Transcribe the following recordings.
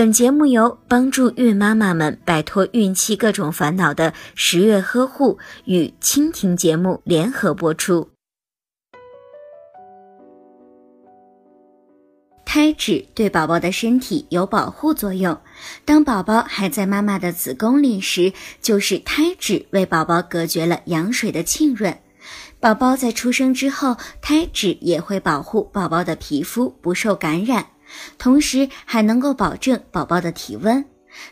本节目由帮助孕妈妈们摆脱孕期各种烦恼的十月呵护与蜻蜓节目联合播出。胎脂对宝宝的身体有保护作用。当宝宝还在妈妈的子宫里时，就是胎脂为宝宝隔绝了羊水的浸润。宝宝在出生之后，胎脂也会保护宝宝的皮肤不受感染。同时还能够保证宝宝的体温。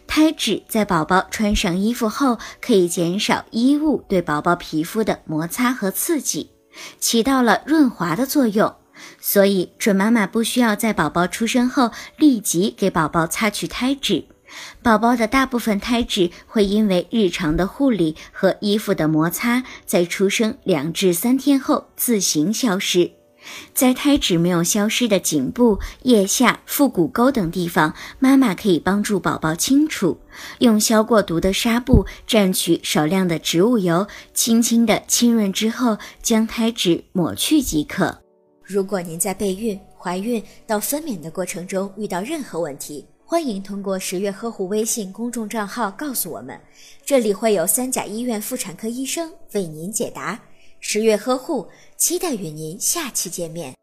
胎脂在宝宝穿上衣服后，可以减少衣物对宝宝皮肤的摩擦和刺激，起到了润滑的作用。所以，准妈妈不需要在宝宝出生后立即给宝宝擦去胎脂。宝宝的大部分胎脂会因为日常的护理和衣服的摩擦，在出生两至三天后自行消失。在胎脂没有消失的颈部、腋下、腹股沟等地方，妈妈可以帮助宝宝清除，用消过毒的纱布蘸取少量的植物油，轻轻的浸润之后，将胎脂抹去即可。如果您在备孕、怀孕到分娩的过程中遇到任何问题，欢迎通过十月呵护微信公众账号告诉我们，这里会有三甲医院妇产科医生为您解答。十月呵护，期待与您下期见面。